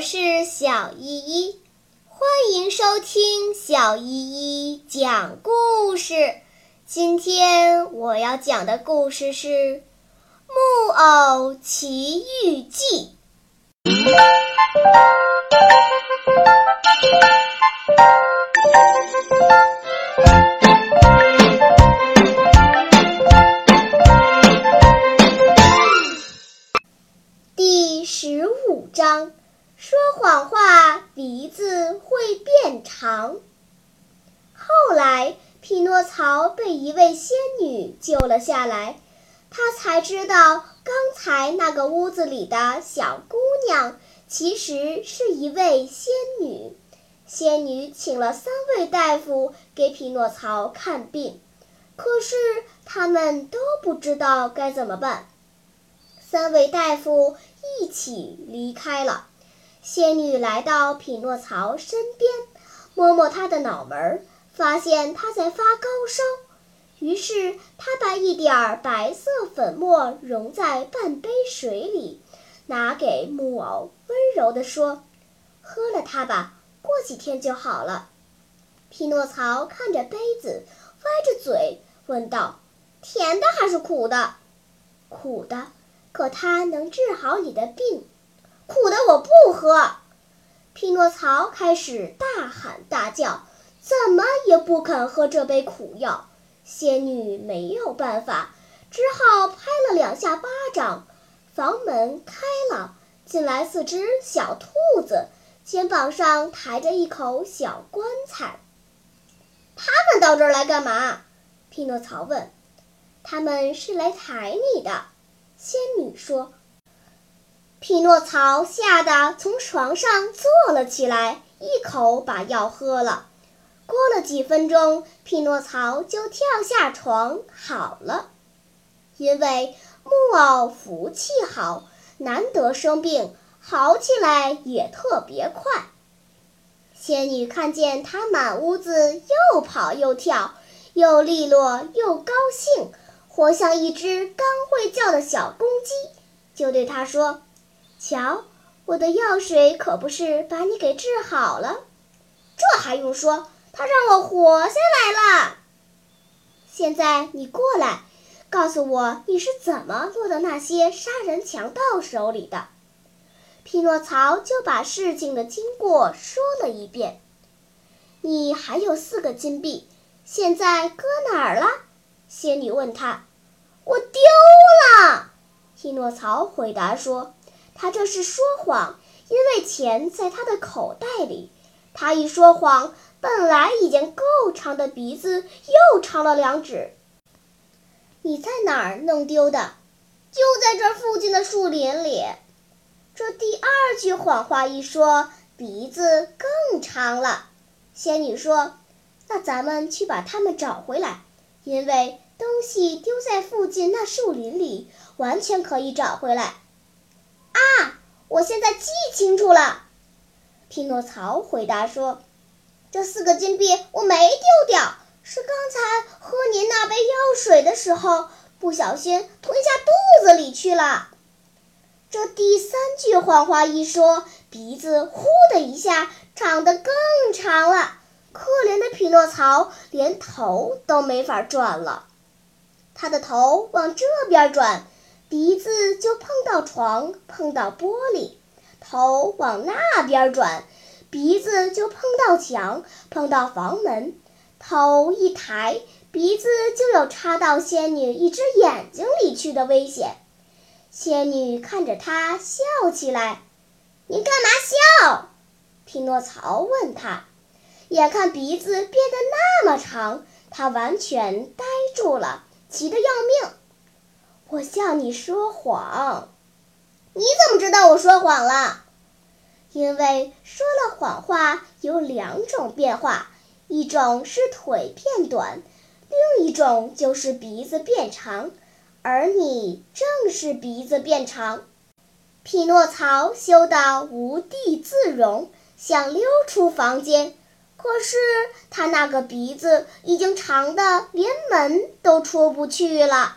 我是小依依，欢迎收听小依依讲故事。今天我要讲的故事是《木偶奇遇记》第十五章。说谎话，鼻子会变长。后来，匹诺曹被一位仙女救了下来，他才知道刚才那个屋子里的小姑娘其实是一位仙女。仙女请了三位大夫给匹诺曹看病，可是他们都不知道该怎么办。三位大夫一起离开了。仙女来到匹诺曹身边，摸摸他的脑门，发现他在发高烧。于是，她把一点儿白色粉末溶在半杯水里，拿给木偶，温柔地说：“喝了它吧，过几天就好了。”匹诺曹看着杯子，歪着嘴问道：“甜的还是苦的？”“苦的，可它能治好你的病。”苦的我不喝，匹诺曹开始大喊大叫，怎么也不肯喝这杯苦药。仙女没有办法，只好拍了两下巴掌，房门开了，进来四只小兔子，肩膀上抬着一口小棺材。他们到这儿来干嘛？匹诺曹问。他们是来抬你的，仙女说。匹诺曹吓得从床上坐了起来，一口把药喝了。过了几分钟，匹诺曹就跳下床好了。因为木偶福气好，难得生病，好起来也特别快。仙女看见他满屋子又跑又跳，又利落又高兴，活像一只刚会叫的小公鸡，就对他说。瞧，我的药水可不是把你给治好了，这还用说？他让我活下来了。现在你过来，告诉我你是怎么落到那些杀人强盗手里的。匹诺曹就把事情的经过说了一遍。你还有四个金币，现在搁哪儿了？仙女问他。我丢了。匹诺曹回答说。他这是说谎，因为钱在他的口袋里。他一说谎，本来已经够长的鼻子又长了两指。你在哪儿弄丢的？就在这附近的树林里。这第二句谎话一说，鼻子更长了。仙女说：“那咱们去把它们找回来，因为东西丢在附近那树林里，完全可以找回来。”我现在记清楚了，匹诺曹回答说：“这四个金币我没丢掉，是刚才喝您那杯药水的时候不小心吞下肚子里去了。”这第三句谎话一说，鼻子呼的一下长得更长了，可怜的匹诺曹连头都没法转了，他的头往这边转。鼻子就碰到床，碰到玻璃；头往那边转，鼻子就碰到墙，碰到房门；头一抬，鼻子就有插到仙女一只眼睛里去的危险。仙女看着他笑起来：“你干嘛笑？”匹诺曹问他。眼看鼻子变得那么长，他完全呆住了，急得要命。我向你说谎，你怎么知道我说谎了？因为说了谎话有两种变化，一种是腿变短，另一种就是鼻子变长，而你正是鼻子变长。匹诺曹羞得无地自容，想溜出房间，可是他那个鼻子已经长的连门都出不去了。